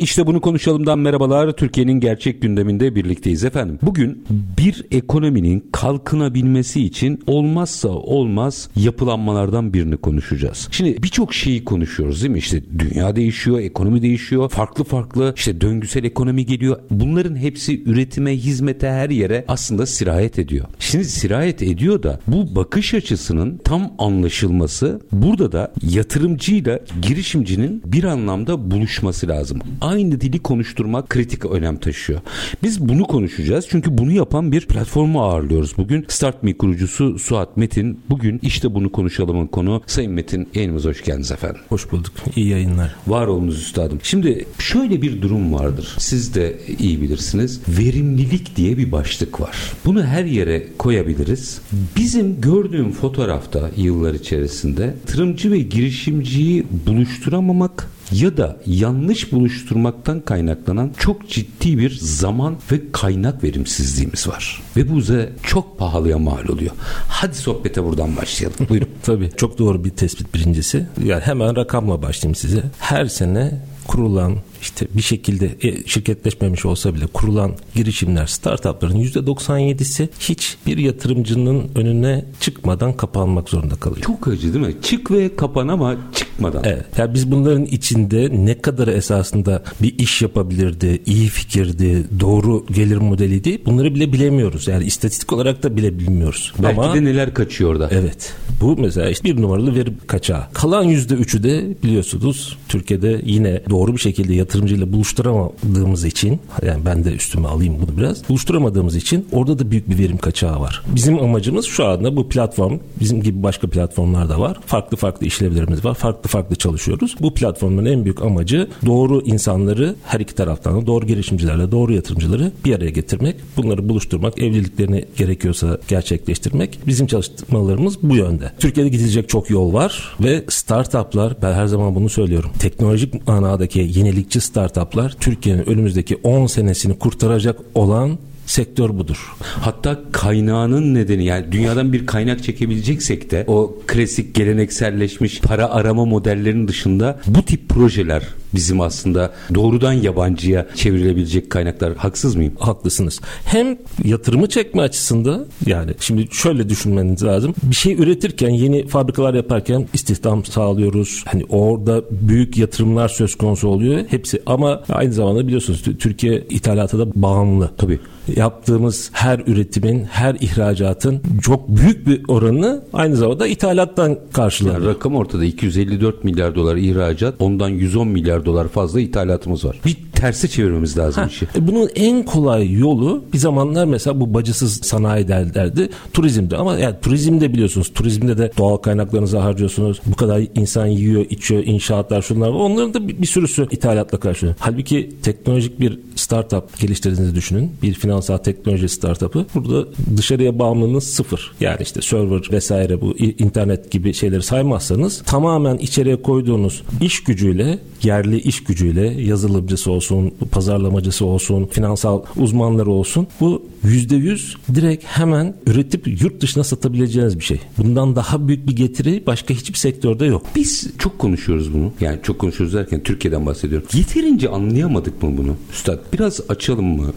İşte bunu konuşalımdan merhabalar. Türkiye'nin gerçek gündeminde birlikteyiz efendim. Bugün bir ekonominin kalkınabilmesi için olmazsa olmaz yapılanmalardan birini konuşacağız. Şimdi birçok şeyi konuşuyoruz değil mi? İşte dünya değişiyor, ekonomi değişiyor. Farklı farklı işte döngüsel ekonomi geliyor. Bunların hepsi üretime, hizmete her yere aslında sirayet ediyor. Şimdi sirayet ediyor da bu bakış açısının tam anlaşılması burada da yatırımcıyla girişimcinin bir anlamda buluşması lazım aynı dili konuşturmak kritik önem taşıyor. Biz bunu konuşacağız çünkü bunu yapan bir platformu ağırlıyoruz bugün. StartMe kurucusu Suat Metin. Bugün işte bunu konuşalımın konu. Sayın Metin yayınımıza hoş geldiniz efendim. Hoş bulduk. İyi yayınlar. Var olunuz üstadım. Şimdi şöyle bir durum vardır. Siz de iyi bilirsiniz. Verimlilik diye bir başlık var. Bunu her yere koyabiliriz. Bizim gördüğüm fotoğrafta yıllar içerisinde yatırımcı ve girişimciyi buluşturamamak ya da yanlış buluşturmaktan kaynaklanan çok ciddi bir zaman ve kaynak verimsizliğimiz var. Ve bu bize çok pahalıya mal oluyor. Hadi sohbete buradan başlayalım. Buyurun. Tabii çok doğru bir tespit birincisi. Yani hemen rakamla başlayayım size. Her sene kurulan işte bir şekilde e, şirketleşmemiş olsa bile kurulan girişimler, startupların %97'si hiç bir yatırımcının önüne çıkmadan kapanmak zorunda kalıyor. Çok acı değil mi? Çık ve kapan ama çıkmadan. Evet. Yani biz bunların içinde ne kadar esasında bir iş yapabilirdi, iyi fikirdi, doğru gelir modeliydi bunları bile bilemiyoruz. Yani istatistik olarak da bile bilmiyoruz. Belki ama, de neler kaçıyor orada. Evet. Bu mesela işte bir numaralı veri kaçağı. Kalan %3'ü de biliyorsunuz Türkiye'de yine doğru bir şekilde yatırımcıyla buluşturamadığımız için yani ben de üstüme alayım bunu biraz. Buluşturamadığımız için orada da büyük bir verim kaçağı var. Bizim amacımız şu anda bu platform bizim gibi başka platformlar da var. Farklı farklı işlevlerimiz var. Farklı farklı çalışıyoruz. Bu platformun en büyük amacı doğru insanları her iki taraftan da doğru girişimcilerle doğru yatırımcıları bir araya getirmek. Bunları buluşturmak, evliliklerini gerekiyorsa gerçekleştirmek. Bizim çalışmalarımız bu yönde. Türkiye'de gidilecek çok yol var ve startuplar ben her zaman bunu söylüyorum. Teknolojik manadaki yenilikçi yenilikçi startuplar Türkiye'nin önümüzdeki 10 senesini kurtaracak olan sektör budur. Hatta kaynağının nedeni yani dünyadan bir kaynak çekebileceksek de o klasik gelenekselleşmiş para arama modellerinin dışında bu tip projeler bizim aslında doğrudan yabancıya çevrilebilecek kaynaklar. Haksız mıyım? Haklısınız. Hem yatırımı çekme açısında yani şimdi şöyle düşünmeniz lazım. Bir şey üretirken yeni fabrikalar yaparken istihdam sağlıyoruz. Hani orada büyük yatırımlar söz konusu oluyor. Hepsi ama aynı zamanda biliyorsunuz Türkiye ithalata da bağımlı. Tabii yaptığımız her üretimin, her ihracatın çok büyük bir oranı aynı zamanda ithalattan karşılanıyor. Yani rakam ortada 254 milyar dolar ihracat, ondan 110 milyar dolar fazla ithalatımız var. Bir tersi çevirmemiz lazım ha, işi. E, bunun en kolay yolu bir zamanlar mesela bu bacısız sanayi derlerdi. Turizmdi ama yani turizmde biliyorsunuz turizmde de doğal kaynaklarınızı harcıyorsunuz. Bu kadar insan yiyor, içiyor, inşaatlar şunlar var. Onların da bir, bir sürüsü ithalatla karşılanıyor. Halbuki teknolojik bir startup geliştirdiğinizi düşünün. Bir finansal teknoloji startup'ı. Burada dışarıya bağımlılığınız sıfır. Yani işte server vesaire bu internet gibi şeyleri saymazsanız tamamen içeriye koyduğunuz iş gücüyle yerli iş gücüyle yazılımcısı olsun, pazarlamacısı olsun, finansal uzmanları olsun bu yüzde yüz direkt hemen üretip yurt dışına satabileceğiniz bir şey. Bundan daha büyük bir getiri başka hiçbir sektörde yok. Biz çok konuşuyoruz bunu. Yani çok konuşuyoruz derken Türkiye'den bahsediyorum. Yeterince anlayamadık mı bunu? Üstad biraz açalım mı?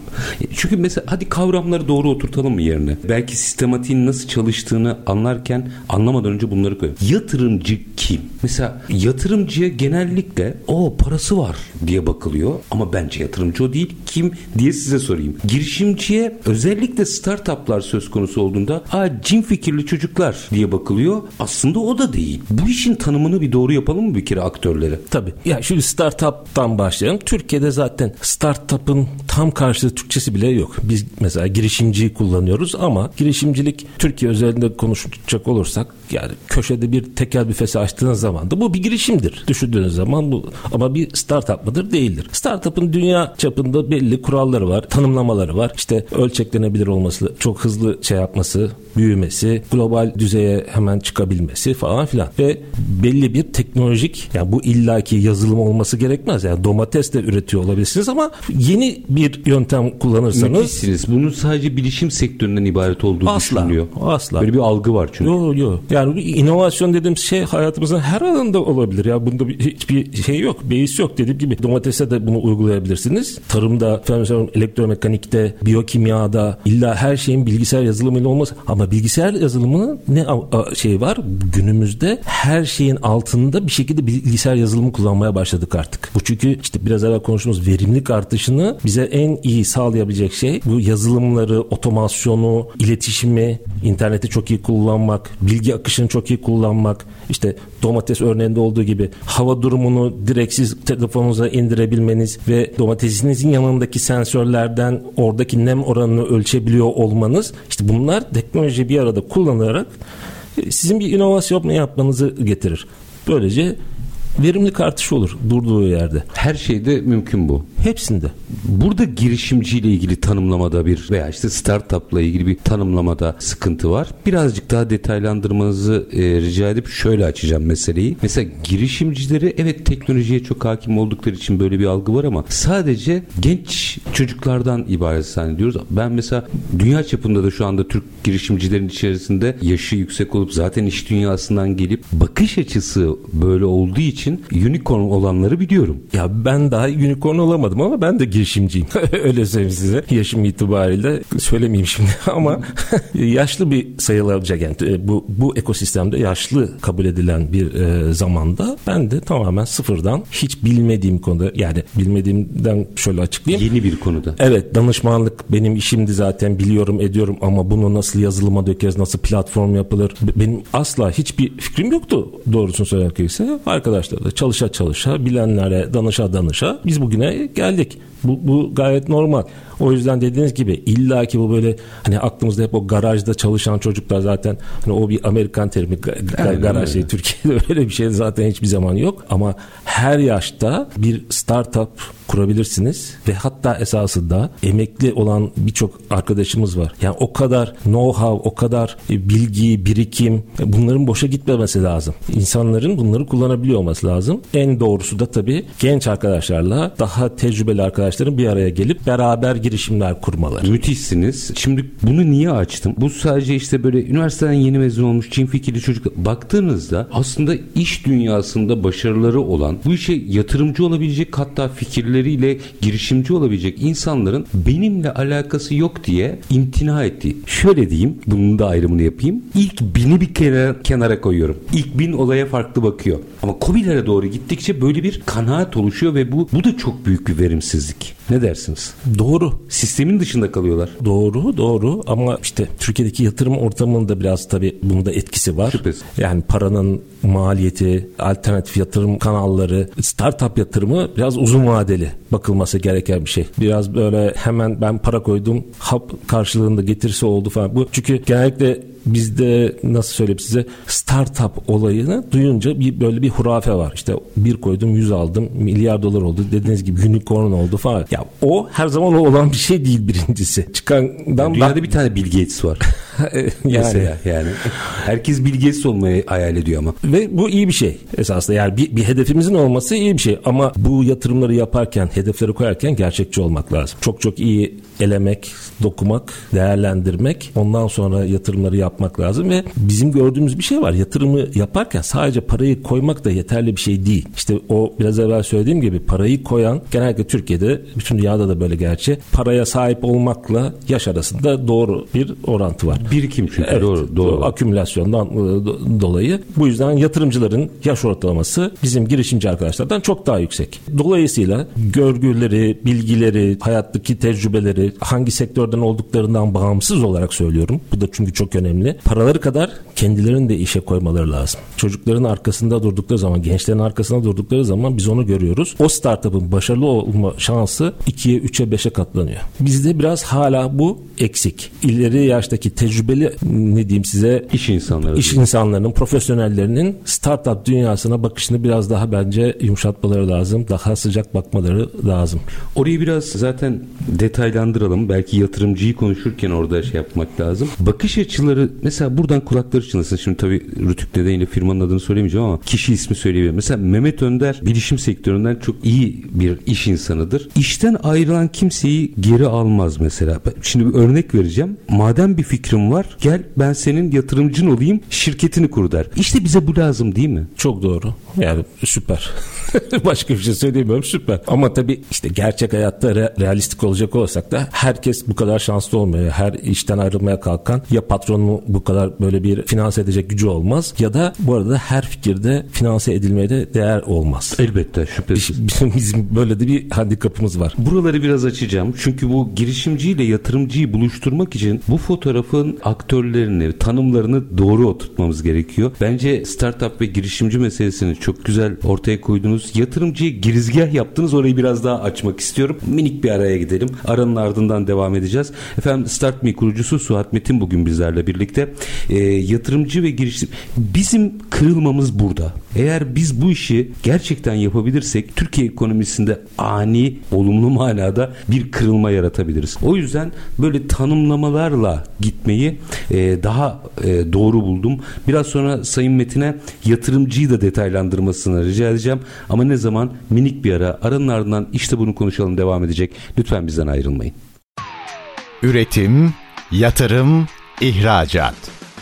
Çünkü mesela hadi kavramları doğru oturtalım mı yerine? Belki sistematiğin nasıl çalıştığını anlarken anlamadan önce bunları koyalım. Yatırımcı kim? Mesela yatırımcıya genellikle o parası var diye bakılıyor ama bence yatırımcı o değil. Kim diye size sorayım. Girişimciye özellikle startuplar söz konusu olduğunda aa cin fikirli çocuklar diye bakılıyor. Aslında o da değil. Bu işin tanımını bir doğru yapalım mı bir kere aktörlere? Tabii. Ya şimdi startup'tan başlayalım. Türkiye'de zaten startup'ın tam karşılığı Türkçesi bile yok. Biz mesela girişimciyi kullanıyoruz ama girişimcilik Türkiye özelinde konuşacak olursak yani köşede bir tekel büfesi açtığınız zaman da bu bir girişimdir. Düşündüğünüz zaman bu ama bir startup mıdır? Değildir. Startup startup'ın dünya çapında belli kuralları var, tanımlamaları var. İşte ölçeklenebilir olması, çok hızlı şey yapması, büyümesi, global düzeye hemen çıkabilmesi falan filan. Ve belli bir teknolojik yani bu illaki yazılım olması gerekmez. Yani domates de üretiyor olabilirsiniz ama yeni bir yöntem kullanırsanız Müthişsiniz. Bunun sadece bilişim sektöründen ibaret olduğu Asla, düşünülüyor. asla. Böyle bir algı var çünkü. Yok yok. Yani inovasyon dediğim şey hayatımızın her alanında olabilir. Ya bunda bir, hiçbir şey yok. Beis yok. Dediğim gibi domatese de bunu uygulayabilirsiniz. Tarımda, efendim elektromekanikte, biyokimyada illa her şeyin bilgisayar yazılımıyla olmaz. Ama bilgisayar yazılımının ne şey var? Günümüzde her şeyin altında bir şekilde bilgisayar yazılımı kullanmaya başladık artık. Bu çünkü işte biraz evvel konuştuğumuz verimlilik artışını bize en iyi sağlayabilecek şey bu yazılımları, otomasyonu, iletişimi, interneti çok iyi kullanmak, bilgi akışını çok iyi kullanmak, işte domates örneğinde olduğu gibi hava durumunu direkt siz telefonunuza indirebilmeniz ve domatesinizin yanındaki sensörlerden oradaki nem oranını ölçebiliyor olmanız işte bunlar teknoloji bir arada kullanarak e, sizin bir inovasyon yapmanızı getirir. Böylece verimlilik artışı olur durduğu yerde. Her şeyde mümkün bu. Hepsinde. Burada girişimciyle ilgili tanımlamada bir veya işte startupla ilgili bir tanımlamada sıkıntı var. Birazcık daha detaylandırmanızı e, rica edip şöyle açacağım meseleyi. Mesela girişimcileri evet teknolojiye çok hakim oldukları için böyle bir algı var ama sadece genç çocuklardan ibaret zannediyoruz. Ben mesela dünya çapında da şu anda Türk girişimcilerin içerisinde yaşı yüksek olup zaten iş dünyasından gelip bakış açısı böyle olduğu için unicorn olanları biliyorum. Ya ben daha unicorn olamadım ama ben de girişimciyim. Öyle söyleyeyim size. Yaşım itibariyle söylemeyeyim şimdi ama yaşlı bir sayılacak yani e, bu bu ekosistemde yaşlı kabul edilen bir e, zamanda ben de tamamen sıfırdan hiç bilmediğim konuda yani bilmediğimden şöyle açıklayayım. Yeni bir konuda. Evet danışmanlık benim işimdi zaten biliyorum ediyorum ama bunu nasıl yazılıma dökeriz nasıl platform yapılır benim asla hiçbir fikrim yoktu doğrusunu söylemek gerekirse arkadaşlar da çalışa çalışa bilenlere danışa danışa biz bugüne geldik bu, bu gayet normal o yüzden dediğiniz gibi illa ki bu böyle hani aklımızda hep o garajda çalışan çocuklar zaten hani o bir Amerikan terimi garaj şey Türkiye'de öyle bir şey zaten hiçbir zaman yok ama her yaşta bir startup kurabilirsiniz ve hatta esasında emekli olan birçok arkadaşımız var. Yani o kadar know-how, o kadar e, bilgi, birikim e, bunların boşa gitmemesi lazım. İnsanların bunları kullanabiliyor olması lazım. En doğrusu da tabii genç arkadaşlarla daha tecrübeli arkadaşların bir araya gelip beraber girişimler kurmaları. Müthişsiniz. Şimdi bunu niye açtım? Bu sadece işte böyle üniversiteden yeni mezun olmuş cin fikirli çocuk. Baktığınızda aslında iş dünyasında başarıları olan, bu işe yatırımcı olabilecek hatta fikirleriyle girişimci olabilecek insanların benimle alakası yok diye imtina ettiği. Şöyle diyeyim, bunun da ayrımını yapayım. İlk bini bir kenara, kenara koyuyorum. İlk bin olaya farklı bakıyor. Ama COBİ'lere doğru gittikçe böyle bir kanaat oluşuyor ve bu bu da çok büyük bir verimsizlik. Ne dersiniz? Doğru. Sistemin dışında kalıyorlar. Doğru doğru ama işte Türkiye'deki yatırım ortamında biraz tabii bunda etkisi var. Şüphesiz. Yani paranın maliyeti, alternatif yatırım kanalları, startup yatırımı biraz uzun vadeli bakılması gereken bir şey. Biraz böyle hemen ben para koydum, hap karşılığında getirisi oldu falan. Bu çünkü genellikle bizde nasıl söyleyeyim size startup olayını duyunca bir böyle bir hurafe var. İşte bir koydum yüz aldım milyar dolar oldu dediğiniz gibi unicorn oldu falan. Ya o her zaman o olan bir şey değil birincisi. Çıkandan Dünyada bir tane Bill Gates var. Yani Mesela yani. Herkes Gates olmayı hayal ediyor ama. Ve bu iyi bir şey esasında yani bir, bir hedefimizin olması iyi bir şey ama bu yatırımları yaparken hedefleri koyarken gerçekçi olmak lazım. Çok çok iyi elemek, dokumak, değerlendirmek ondan sonra yatırımları yapmak lazım ve bizim gördüğümüz bir şey var. Yatırımı yaparken sadece parayı koymak da yeterli bir şey değil. İşte o biraz evvel söylediğim gibi parayı koyan genellikle Türkiye'de bütün dünyada da böyle gerçi paraya sahip olmakla yaş arasında doğru bir orantı var. Birikim çünkü Evet, doğru doğru. Akümülasyondan e, do- dolayı. Bu yüzden yatırımcıların yaş ortalaması bizim girişimci arkadaşlardan çok daha yüksek. Dolayısıyla görgüleri, bilgileri, hayattaki tecrübeleri hangi sektörden olduklarından bağımsız olarak söylüyorum. Bu da çünkü çok önemli. Paraları kadar kendilerini de işe koymaları lazım. Çocukların arkasında durdukları zaman, gençlerin arkasında durdukları zaman biz onu görüyoruz. O startup'ın başarılı olma şansı 2'ye, 3'e, 5'e katlanıyor. Bizde biraz hala bu eksik. İleri yaştaki tecrübe tecrübeli ne diyeyim size iş insanları. iş insanlarının, profesyonellerinin startup dünyasına bakışını biraz daha bence yumuşatmaları lazım. Daha sıcak bakmaları lazım. Orayı biraz zaten detaylandıralım. Belki yatırımcıyı konuşurken orada şey yapmak lazım. Bakış açıları mesela buradan kulakları çınlasın. Şimdi tabii Rütük'te de yine firmanın adını söylemeyeceğim ama kişi ismi söyleyebilirim. Mesela Mehmet Önder bilişim sektöründen çok iyi bir iş insanıdır. İşten ayrılan kimseyi geri almaz mesela. Şimdi bir örnek vereceğim. Madem bir fikrim var gel ben senin yatırımcın olayım şirketini kur der. İşte bize bu lazım değil mi? Çok doğru. Yani süper. Başka bir şey söyleyemiyorum süper. Ama tabii işte gerçek hayatta re- realistik olacak olsak da herkes bu kadar şanslı olmuyor. Her işten ayrılmaya kalkan ya patronun bu kadar böyle bir finanse edecek gücü olmaz ya da bu arada her fikirde finanse edilmeye de değer olmaz. Elbette şüphesiz. Bizim, bizim böyle de bir handikapımız var. Buraları biraz açacağım. Çünkü bu girişimciyle yatırımcıyı buluşturmak için bu fotoğrafın aktörlerini, tanımlarını doğru oturtmamız gerekiyor. Bence startup ve girişimci meselesini çok güzel ortaya koydunuz. Yatırımcıya girizgah yaptınız. Orayı biraz daha açmak istiyorum. Minik bir araya gidelim. Aranın ardından devam edeceğiz. Efendim Start kurucusu Suat Metin bugün bizlerle birlikte. Ee, yatırımcı ve girişim. Bizim kırılmamız burada. Eğer biz bu işi gerçekten yapabilirsek Türkiye ekonomisinde ani, olumlu manada bir kırılma yaratabiliriz. O yüzden böyle tanımlamalarla gitmeyi e, daha e, doğru buldum. Biraz sonra Sayın Metin'e yatırımcıyı da detaylandırmasını rica edeceğim. Ama ne zaman minik bir ara aranın ardından işte bunu konuşalım devam edecek. Lütfen bizden ayrılmayın. Üretim, yatırım, ihracat.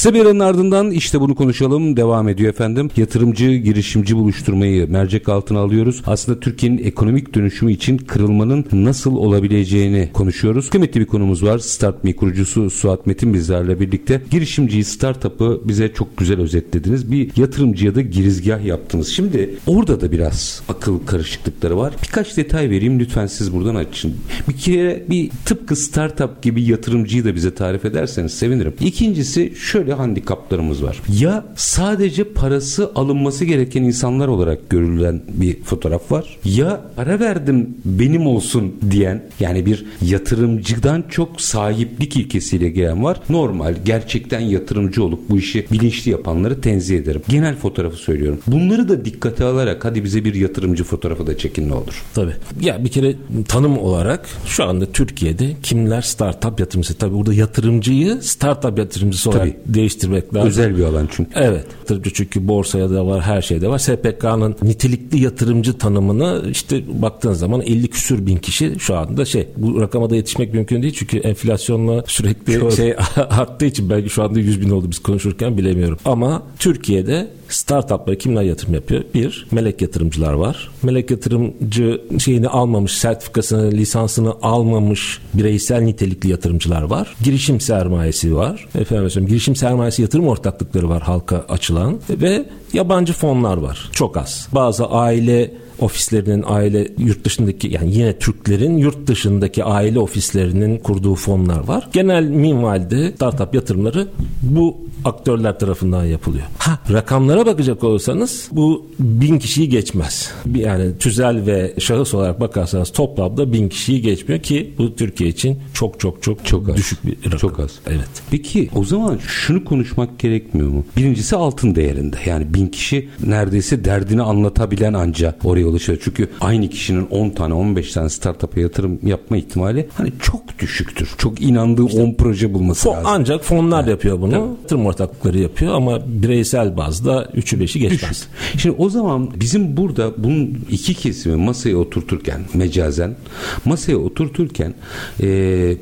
Kısa bir aranın ardından işte bunu konuşalım devam ediyor efendim. Yatırımcı, girişimci buluşturmayı mercek altına alıyoruz. Aslında Türkiye'nin ekonomik dönüşümü için kırılmanın nasıl olabileceğini konuşuyoruz. Kıymetli bir konumuz var. Start Me kurucusu Suat Metin bizlerle birlikte. Girişimciyi, startup'ı bize çok güzel özetlediniz. Bir yatırımcıya da girizgah yaptınız. Şimdi orada da biraz akıl karışıklıkları var. Birkaç detay vereyim lütfen siz buradan açın. Bir kere bir tıpkı startup gibi yatırımcıyı da bize tarif ederseniz sevinirim. İkincisi şöyle handikaplarımız var. Ya sadece parası alınması gereken insanlar olarak görülen bir fotoğraf var. Ya para verdim benim olsun diyen yani bir yatırımcıdan çok sahiplik ilkesiyle gelen var. Normal gerçekten yatırımcı olup bu işi bilinçli yapanları tenzih ederim. Genel fotoğrafı söylüyorum. Bunları da dikkate alarak hadi bize bir yatırımcı fotoğrafı da çekin ne olur. Tabii. Ya bir kere tanım olarak şu anda Türkiye'de kimler startup yatırımcısı? Tabii burada yatırımcıyı startup yatırımcısı olarak Tabii. Değiştirmek lazım. Özel bir alan çünkü. Evet. Yatırımcı çünkü borsaya da var, her şeyde var. SPK'nın nitelikli yatırımcı tanımını işte baktığın zaman 50 küsür bin kişi şu anda şey bu rakama da yetişmek mümkün değil çünkü enflasyonla sürekli Çok. şey arttığı için belki şu anda 100 bin oldu biz konuşurken bilemiyorum. Ama Türkiye'de startuplara kimler yatırım yapıyor? Bir, melek yatırımcılar var. Melek yatırımcı şeyini almamış, sertifikasını, lisansını almamış bireysel nitelikli yatırımcılar var. Girişim sermayesi var. Efendim girişim sermayesi yatırım ortaklıkları var halka açılan ve yabancı fonlar var. Çok az. Bazı aile ofislerinin aile yurt dışındaki yani yine Türklerin yurt dışındaki aile ofislerinin kurduğu fonlar var. Genel minvalde startup yatırımları bu aktörler tarafından yapılıyor. Ha rakamlara bakacak olursanız bu bin kişiyi geçmez. Yani tüzel ve şahıs olarak bakarsanız toplamda bin kişiyi geçmiyor ki bu Türkiye için çok çok çok Çok az. düşük bir rakam. Çok az. Evet. Peki o zaman şunu konuşmak gerekmiyor mu? Birincisi altın değerinde. Yani bin kişi neredeyse derdini anlatabilen anca oraya ulaşıyor. Çünkü aynı kişinin 10 tane 15 tane startup'a yatırım yapma ihtimali hani çok düşüktür. Çok inandığı 10 proje bulması Fon- lazım. ancak fonlar yapıyor bunu. Yatırım ortaklıkları yapıyor ama bireysel bazda 3'ü 5'i geçmez. Düşük. Şimdi o zaman bizim burada bunun iki kesimi masaya oturturken mecazen masaya oturturken eee,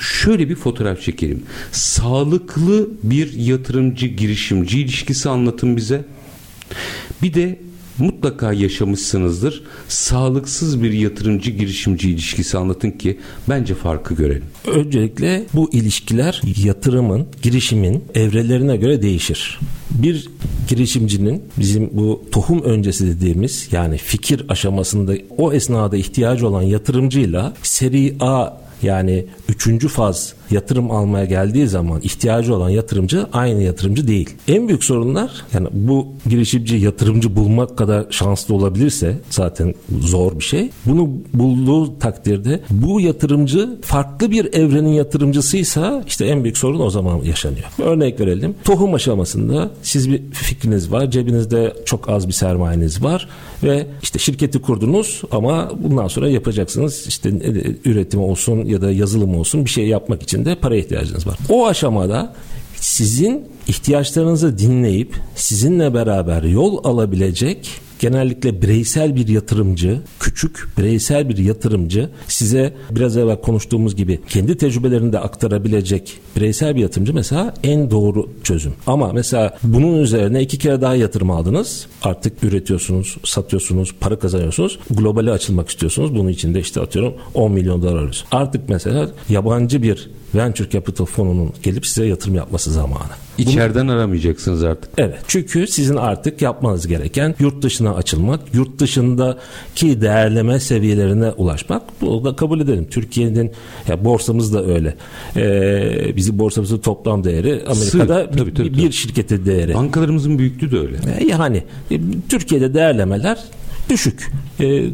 şöyle bir fotoğraf çekelim. Sağlıklı bir yatırımcı girişimci ilişkisi anlatın bize. Bir de mutlaka yaşamışsınızdır. Sağlıksız bir yatırımcı girişimci ilişkisi anlatın ki bence farkı görelim. Öncelikle bu ilişkiler yatırımın, girişimin evrelerine göre değişir. Bir girişimcinin bizim bu tohum öncesi dediğimiz yani fikir aşamasında o esnada ihtiyacı olan yatırımcıyla seri A yani üçüncü faz yatırım almaya geldiği zaman ihtiyacı olan yatırımcı aynı yatırımcı değil. En büyük sorunlar yani bu girişimci yatırımcı bulmak kadar şanslı olabilirse zaten zor bir şey. Bunu bulduğu takdirde bu yatırımcı farklı bir evrenin yatırımcısıysa işte en büyük sorun o zaman yaşanıyor. Örnek verelim. Tohum aşamasında siz bir fikriniz var. Cebinizde çok az bir sermayeniz var ve işte şirketi kurdunuz ama bundan sonra yapacaksınız işte üretim olsun ya da yazılım olsun bir şey yapmak için de para ihtiyacınız var. O aşamada sizin ihtiyaçlarınızı dinleyip sizinle beraber yol alabilecek genellikle bireysel bir yatırımcı, küçük bireysel bir yatırımcı size biraz evvel konuştuğumuz gibi kendi tecrübelerini de aktarabilecek bireysel bir yatırımcı mesela en doğru çözüm. Ama mesela bunun üzerine iki kere daha yatırım aldınız. Artık üretiyorsunuz, satıyorsunuz, para kazanıyorsunuz. Globale açılmak istiyorsunuz. Bunun için de işte atıyorum 10 milyon dolar arıyoruz. Artık mesela yabancı bir venture capital fonunun gelip size yatırım yapması zamanı. İçeriden Bunu, aramayacaksınız artık. Evet. Çünkü sizin artık yapmanız gereken yurt dışına açılmak, yurt dışındaki değerleme seviyelerine ulaşmak. Bunu da kabul edelim. Türkiye'nin ya borsamız da öyle. Ee, bizim borsamızın toplam değeri Amerika'da Sır, tabii, tabii, bir, bir şirketin değeri. Bankalarımızın büyüklüğü de öyle. Ee, yani e, Türkiye'de değerlemeler düşük. E,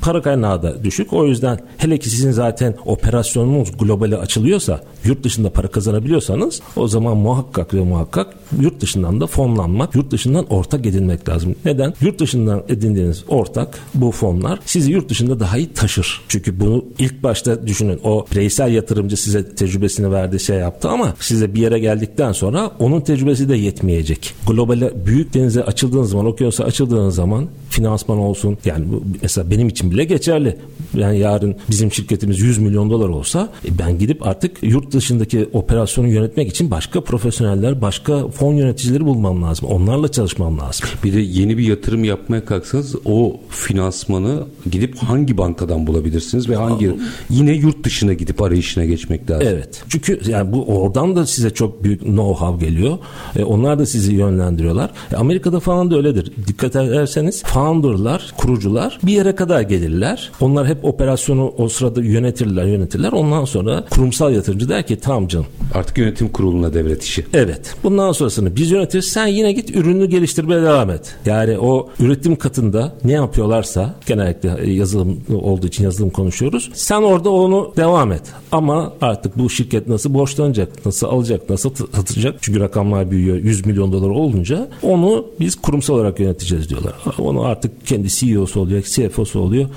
para kaynağı da düşük. O yüzden hele ki sizin zaten operasyonunuz globale açılıyorsa, yurt dışında para kazanabiliyorsanız o zaman muhakkak ve muhakkak yurt dışından da fonlanmak, yurt dışından ortak edinmek lazım. Neden? Yurt dışından edindiğiniz ortak bu fonlar sizi yurt dışında daha iyi taşır. Çünkü bunu ilk başta düşünün. O bireysel yatırımcı size tecrübesini verdi, şey yaptı ama size bir yere geldikten sonra onun tecrübesi de yetmeyecek. Globale büyük denize açıldığınız zaman, okyanusa açıldığınız zaman finansman olsun. Yani bu mesela benim için bile geçerli. Yani yarın bizim şirketimiz 100 milyon dolar olsa e, ben gidip artık yurt dışındaki operasyonu yönetmek için başka profesyoneller, başka fon yöneticileri bulmam lazım. Onlarla çalışmam lazım. Bir de yeni bir yatırım yapmaya kalksanız o finansmanı gidip hangi bankadan bulabilirsiniz ve hangi yine yurt dışına gidip arayışına geçmek lazım. Evet. Çünkü yani bu oradan da size çok büyük know-how geliyor. E, onlar da sizi yönlendiriyorlar. E, Amerika'da falan da öyledir. Dikkat ederseniz founder'lar, kurucular bir yere kadar gelirler. Onlar hep operasyonu o sırada yönetirler, yönetirler. Ondan sonra kurumsal yatırımcı der ki tamam canım. Artık yönetim kuruluna devlet işi. Evet. Bundan sonrasını biz yönetiriz. Sen yine git ürünü geliştirmeye devam et. Yani o üretim katında ne yapıyorlarsa genellikle yazılım olduğu için yazılım konuşuyoruz. Sen orada onu devam et. Ama artık bu şirket nasıl borçlanacak, nasıl alacak, nasıl satacak? Çünkü rakamlar büyüyor. 100 milyon dolar olunca onu biz kurumsal olarak yöneteceğiz diyorlar. Onu artık kendi CEO'su oluyor, CFO'su oluyor.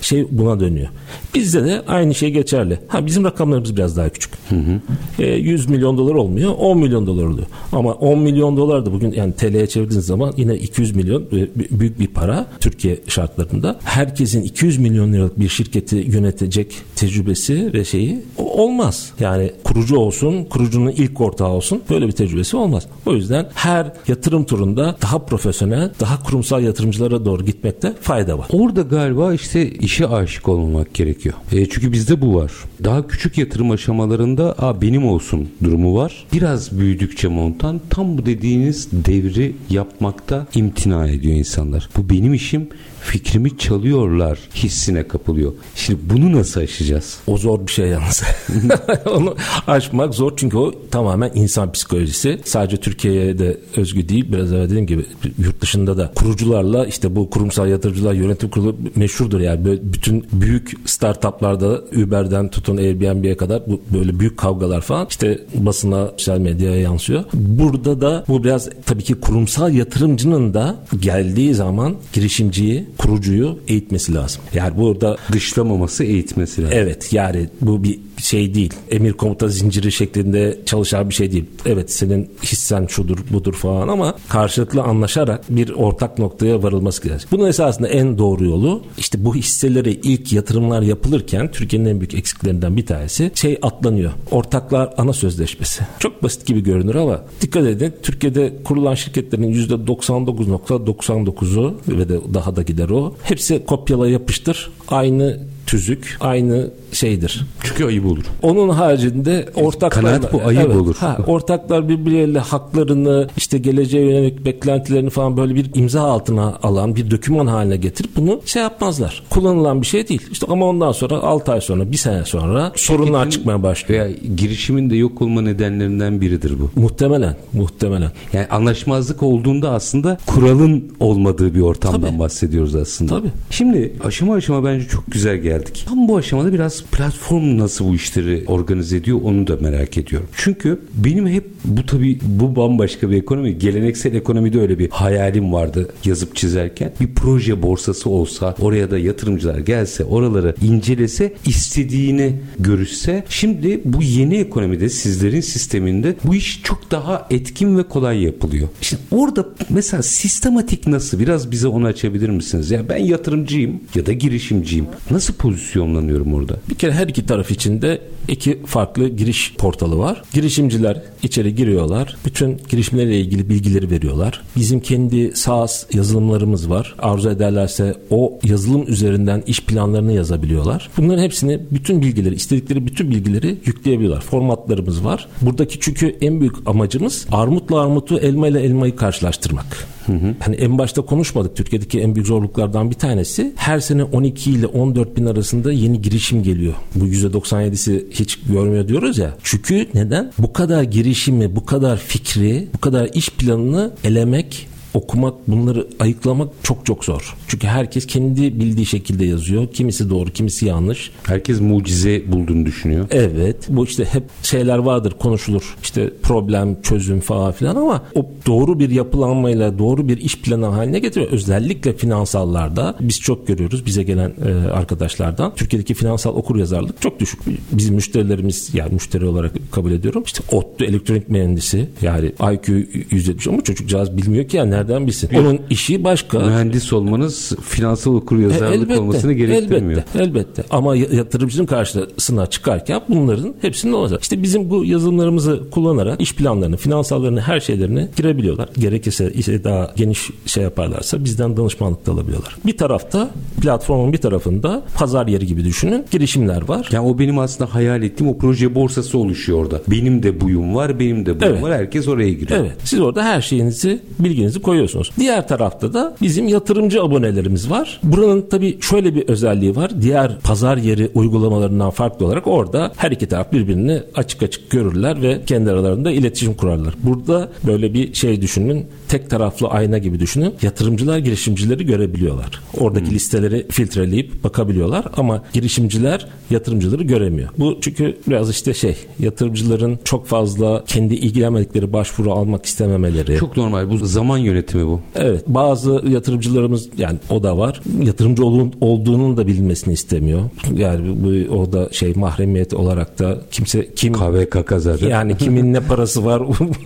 Şey buna dönüyor. Bizde de aynı şey geçerli. Ha bizim rakamlarımız biraz daha küçük. Hı hı. E, 100 milyon dolar olmuyor, 10 milyon dolar oluyor. Ama 10 milyon dolar da bugün yani TL'ye çevirdiğiniz zaman yine 200 milyon e, büyük bir para Türkiye şartlarında. Herkesin 200 milyon liralık bir şirketi yönetecek tecrübesi ve şeyi olmaz. Yani kurucu olsun, kurucunun ilk ortağı olsun böyle bir tecrübesi olmaz. O yüzden her yatırım turunda daha profesyonel, daha kurumsal yatırımcılara doğru gitmekte fayda var. Orada galiba işte işe aşık olmamak gerekiyor. E, çünkü bizde bu var. Daha küçük yatırım aşamalarında a benim olsun durumu var. Biraz büyüdükçe montan tam bu dediğiniz devri yapmakta imtina ediyor insanlar. Bu benim işim fikrimi çalıyorlar hissine kapılıyor. Şimdi bunu nasıl aşacağız? O zor bir şey yalnız. Onu aşmak zor çünkü o tamamen insan psikolojisi. Sadece Türkiye'ye de özgü değil. Biraz evvel dediğim gibi yurt dışında da kurucularla işte bu kurumsal yatırımcılar yönetim kurulu meşhurdur yani. Böyle bütün büyük startuplarda Uber'den tutun Airbnb'ye kadar bu böyle büyük kavgalar falan işte basına, sosyal medyaya yansıyor. Burada da bu biraz tabii ki kurumsal yatırımcının da geldiği zaman girişimciyi kurucuyu eğitmesi lazım. Yani burada dışlamaması eğitmesi lazım. Evet yani bu bir şey değil. Emir komuta zinciri şeklinde çalışan bir şey değil. Evet senin hissen şudur budur falan ama karşılıklı anlaşarak bir ortak noktaya varılması gerekiyor. Bunun esasında en doğru yolu işte bu hisseleri ilk yatırımlar yapılırken Türkiye'nin en büyük eksiklerinden bir tanesi şey atlanıyor. Ortaklar ana sözleşmesi. Çok basit gibi görünür ama dikkat edin Türkiye'de kurulan şirketlerin %99.99'u ve de daha da gider o. Hepsi kopyala yapıştır. Aynı tüzük, aynı şeydir. Çünkü ayıp olur. Onun haricinde ortaklar Kanaat bu, ayıp olur. Ha, ortaklar birbirleriyle haklarını işte geleceğe yönelik beklentilerini falan böyle bir imza altına alan bir döküman haline getirip bunu şey yapmazlar. Kullanılan bir şey değil. İşte ama ondan sonra 6 ay sonra bir sene sonra sorunlar Şirketin çıkmaya başlıyor. Veya girişimin de yok olma nedenlerinden biridir bu. Muhtemelen, muhtemelen. Yani anlaşmazlık olduğunda aslında kuralın olmadığı bir ortamdan Tabii. bahsediyoruz aslında. Tabii. Şimdi aşama aşama bence çok güzel geldik. Tam bu aşamada biraz platform nasıl bu işleri organize ediyor onu da merak ediyorum. Çünkü benim hep bu tabii bu bambaşka bir ekonomi. Geleneksel ekonomide öyle bir hayalim vardı yazıp çizerken. Bir proje borsası olsa oraya da yatırımcılar gelse oraları incelese istediğini görüşse. Şimdi bu yeni ekonomide sizlerin sisteminde bu iş çok daha etkin ve kolay yapılıyor. İşte orada mesela sistematik nasıl? Biraz bize onu açabilir misiniz? Ya ben yatırımcıyım ya da girişimciyim. Nasıl pozisyonlanıyorum orada? Bir kere her iki taraf için de iki farklı giriş portalı var. Girişimciler içeri giriyorlar. Bütün girişimlerle ilgili bilgileri veriyorlar. Bizim kendi SaaS yazılımlarımız var. Arzu ederlerse o yazılım üzerinden iş planlarını yazabiliyorlar. Bunların hepsini bütün bilgileri, istedikleri bütün bilgileri yükleyebiliyorlar. Formatlarımız var. Buradaki çünkü en büyük amacımız armutla armutu, elma ile elmayı karşılaştırmak. Hani en başta konuşmadık. Türkiye'deki en büyük zorluklardan bir tanesi her sene 12 ile 14 bin arasında yeni girişim geliyor. Bu %97'si hiç görmüyor diyoruz ya. Çünkü neden? Bu kadar girişimi, bu kadar fikri, bu kadar iş planını elemek okumak, bunları ayıklamak çok çok zor. Çünkü herkes kendi bildiği şekilde yazıyor. Kimisi doğru, kimisi yanlış. Herkes mucize bulduğunu düşünüyor. Evet. Bu işte hep şeyler vardır konuşulur. İşte problem, çözüm falan filan ama o doğru bir yapılanmayla doğru bir iş planı haline getiriyor. Özellikle finansallarda biz çok görüyoruz bize gelen e, arkadaşlardan. Türkiye'deki finansal okuryazarlık çok düşük. Bizim müşterilerimiz yani müşteri olarak kabul ediyorum. İşte ODTÜ elektronik mühendisi yani IQ 170 ama çocukcağız bilmiyor ki yani nereden bilsin. Onun işi başka. Mühendis olmanız finansal okuryazarlık olmasını gerektirmiyor. Elbette, elbette. Ama yatırımcının karşısına çıkarken bunların hepsinin olacak. İşte bizim bu yazılımlarımızı kullanarak iş planlarını, finansallarını, her şeylerini girebiliyorlar. Gerekirse işte daha geniş şey yaparlarsa bizden danışmanlık da alabiliyorlar. Bir tarafta platformun bir tarafında pazar yeri gibi düşünün girişimler var. Yani o benim aslında hayal ettiğim o proje borsası oluşuyor orada. Benim de buyum var, benim de buyum Evet. var. Herkes oraya giriyor. Evet. Siz orada her şeyinizi, bilginizi koyuyorsunuz. Diğer tarafta da bizim yatırımcı abonelerimiz var. Buranın tabii şöyle bir özelliği var. Diğer pazar yeri uygulamalarından farklı olarak orada her iki taraf birbirini açık açık görürler ve kendi aralarında iletişim kurarlar. Burada böyle bir şey düşünün. Tek taraflı ayna gibi düşünün. Yatırımcılar girişimcileri görebiliyorlar. Oradaki listeleri filtreleyip bakabiliyorlar ama girişimciler yatırımcıları göremiyor. Bu çünkü biraz işte şey yatırımcıların çok fazla kendi ilgilenmedikleri başvuru almak istememeleri. Çok normal. Bu zaman yönetimi bu. Evet bazı yatırımcılarımız yani o da var. Yatırımcı olun, olduğunun da bilinmesini istemiyor. Yani bu o da şey mahremiyet olarak da kimse kim KVKK zaten. yani kimin ne parası var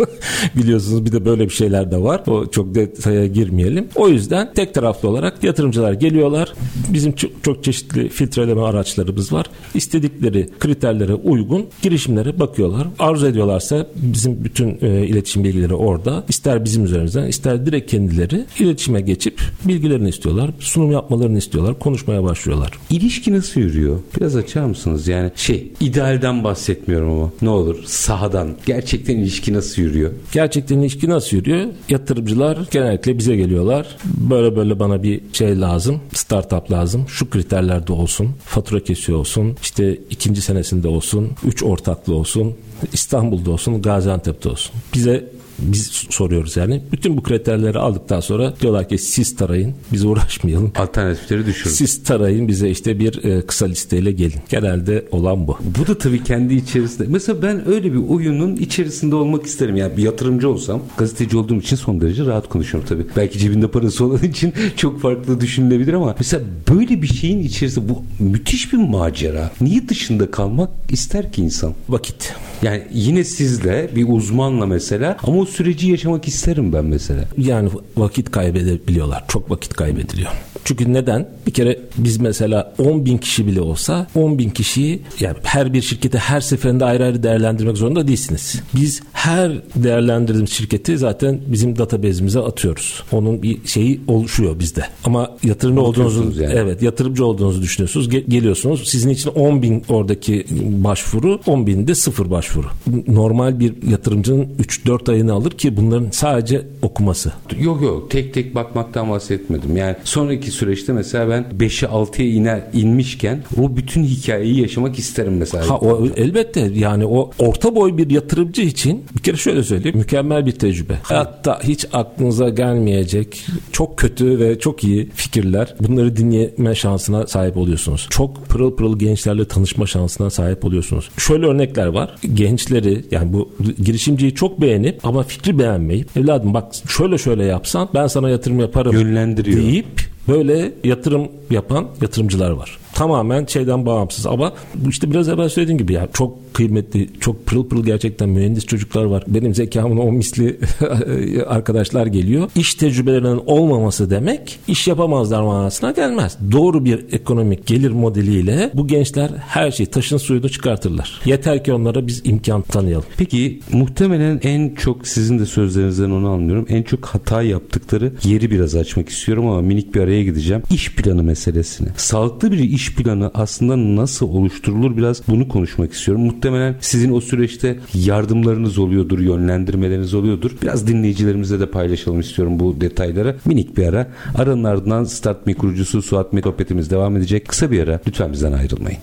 biliyorsunuz bir de böyle bir şeyler de var. O çok detaya girmeyelim. O yüzden tek taraflı olarak yatırımcılar geliyorlar. Bizim çok, çok çeşitli filtreleme araçlarımız var. İstedikleri kriterlere uygun girişimlere bakıyorlar. Arzu ediyorlarsa bizim bütün e, iletişim bilgileri orada. İster bizim üzerimizden ister direkt kendileri iletişime geçip bilgilerini istiyorlar. Sunum yapmalarını istiyorlar. Konuşmaya başlıyorlar. İlişki nasıl yürüyor? Biraz açar mısınız? Yani şey idealden bahsetmiyorum ama ne olur sahadan. Gerçekten ilişki nasıl yürüyor? Gerçekten ilişki nasıl yürüyor? Yatırımcılar genellikle bize geliyorlar. Böyle böyle bana bir şey lazım. Startup lazım. Şu kriterlerde olsun. Fatura kesiyor olsun. işte ikinci senesinde olsun. Üç ortaklı olsun. İstanbul'da olsun. Gaziantep'te olsun. Bize biz soruyoruz yani. Bütün bu kriterleri aldıktan sonra diyorlar ki siz tarayın. Biz uğraşmayalım. Alternatifleri düşürün. Siz tarayın bize işte bir e, kısa listeyle gelin. Genelde olan bu. Bu da tabii kendi içerisinde. Mesela ben öyle bir oyunun içerisinde olmak isterim. Yani bir yatırımcı olsam, gazeteci olduğum için son derece rahat konuşuyorum tabii. Belki cebinde parası olan için çok farklı düşünülebilir ama mesela böyle bir şeyin içerisinde bu müthiş bir macera. Niye dışında kalmak ister ki insan? Vakit. Yani yine sizle bir uzmanla mesela ama o süreci yaşamak isterim ben mesela. Yani vakit kaybedebiliyorlar. Çok vakit kaybediliyor. Çünkü neden? Bir kere biz mesela 10 bin kişi bile olsa 10 bin kişiyi yani her bir şirketi her seferinde ayrı ayrı değerlendirmek zorunda değilsiniz. Biz her değerlendirdiğimiz şirketi zaten bizim database'imize atıyoruz. Onun bir şeyi oluşuyor bizde. Ama yatırımcı olduğunuzu yani. evet yatırımcı olduğunuzu düşünüyorsunuz. Ge- geliyorsunuz. Sizin için 10 bin oradaki başvuru 10 binde sıfır başvuru. Normal bir yatırımcının 3-4 ayını alır ki bunların sadece okuması. Yok yok tek tek bakmaktan bahsetmedim. Yani sonraki süreçte mesela ben 5'e 6'ya iner inmişken o bütün hikayeyi yaşamak isterim mesela. Ha, o, elbette yani o orta boy bir yatırımcı için bir kere şöyle söyleyeyim mükemmel bir tecrübe. Hayatta hiç aklınıza gelmeyecek çok kötü ve çok iyi fikirler bunları dinleme şansına sahip oluyorsunuz. Çok pırıl pırıl gençlerle tanışma şansına sahip oluyorsunuz. Şöyle örnekler var. Gençleri yani bu girişimciyi çok beğenip ama fikri beğenmeyip evladım bak şöyle şöyle yapsan ben sana yatırım yaparım yönlendiriyor deyip böyle yatırım yapan yatırımcılar var. Tamamen şeyden bağımsız ama işte biraz evvel söylediğim gibi ya çok kıymetli, çok pırıl pırıl gerçekten mühendis çocuklar var. Benim zekamın o misli arkadaşlar geliyor. İş tecrübelerinin olmaması demek iş yapamazlar manasına gelmez. Doğru bir ekonomik gelir modeliyle bu gençler her şeyi taşın suyunu çıkartırlar. Yeter ki onlara biz imkan tanıyalım. Peki muhtemelen en çok sizin de sözlerinizden onu anlıyorum. En çok hata yaptıkları yeri biraz açmak istiyorum ama minik bir araya gideceğim. İş planı meselesini. Sağlıklı bir iş planı aslında nasıl oluşturulur biraz bunu konuşmak istiyorum muhtemelen sizin o süreçte yardımlarınız oluyordur, yönlendirmeleriniz oluyordur. Biraz dinleyicilerimizle de paylaşalım istiyorum bu detayları. Minik bir ara. Aranın ardından Start Me kurucusu Suat Metopetimiz devam edecek. Kısa bir ara. Lütfen bizden ayrılmayın.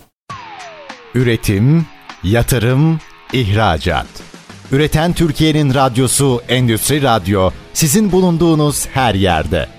Üretim, yatırım, ihracat. Üreten Türkiye'nin radyosu Endüstri Radyo sizin bulunduğunuz her yerde.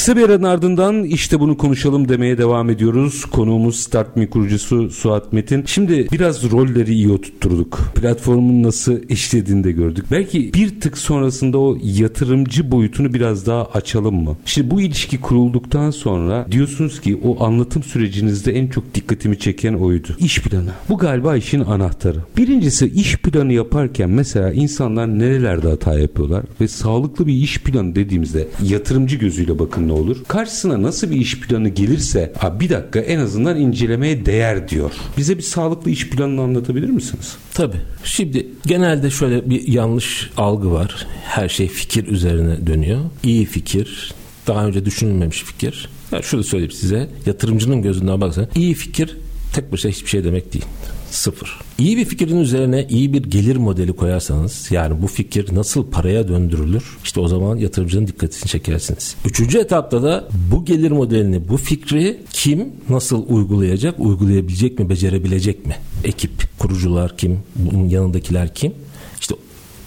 Kısa bir aranın ardından işte bunu konuşalım demeye devam ediyoruz. Konuğumuz Start Me kurucusu Suat Metin. Şimdi biraz rolleri iyi oturtturduk. Platformun nasıl işlediğini de gördük. Belki bir tık sonrasında o yatırımcı boyutunu biraz daha açalım mı? Şimdi bu ilişki kurulduktan sonra diyorsunuz ki o anlatım sürecinizde en çok dikkatimi çeken oydu. İş planı. Bu galiba işin anahtarı. Birincisi iş planı yaparken mesela insanlar nerelerde hata yapıyorlar ve sağlıklı bir iş planı dediğimizde yatırımcı gözüyle bakın ne olur? Karşısına nasıl bir iş planı gelirse bir dakika en azından incelemeye değer diyor. Bize bir sağlıklı iş planını anlatabilir misiniz? Tabii. Şimdi genelde şöyle bir yanlış algı var. Her şey fikir üzerine dönüyor. İyi fikir, daha önce düşünülmemiş fikir. Ya şunu söyleyeyim size. Yatırımcının gözünden baksan iyi fikir tek başına hiçbir şey demek değil. Sıfır. İyi bir fikrin üzerine iyi bir gelir modeli koyarsanız yani bu fikir nasıl paraya döndürülür işte o zaman yatırımcının dikkatini çekersiniz. Üçüncü etapta da bu gelir modelini bu fikri kim nasıl uygulayacak uygulayabilecek mi becerebilecek mi? Ekip kurucular kim bunun yanındakiler kim? İşte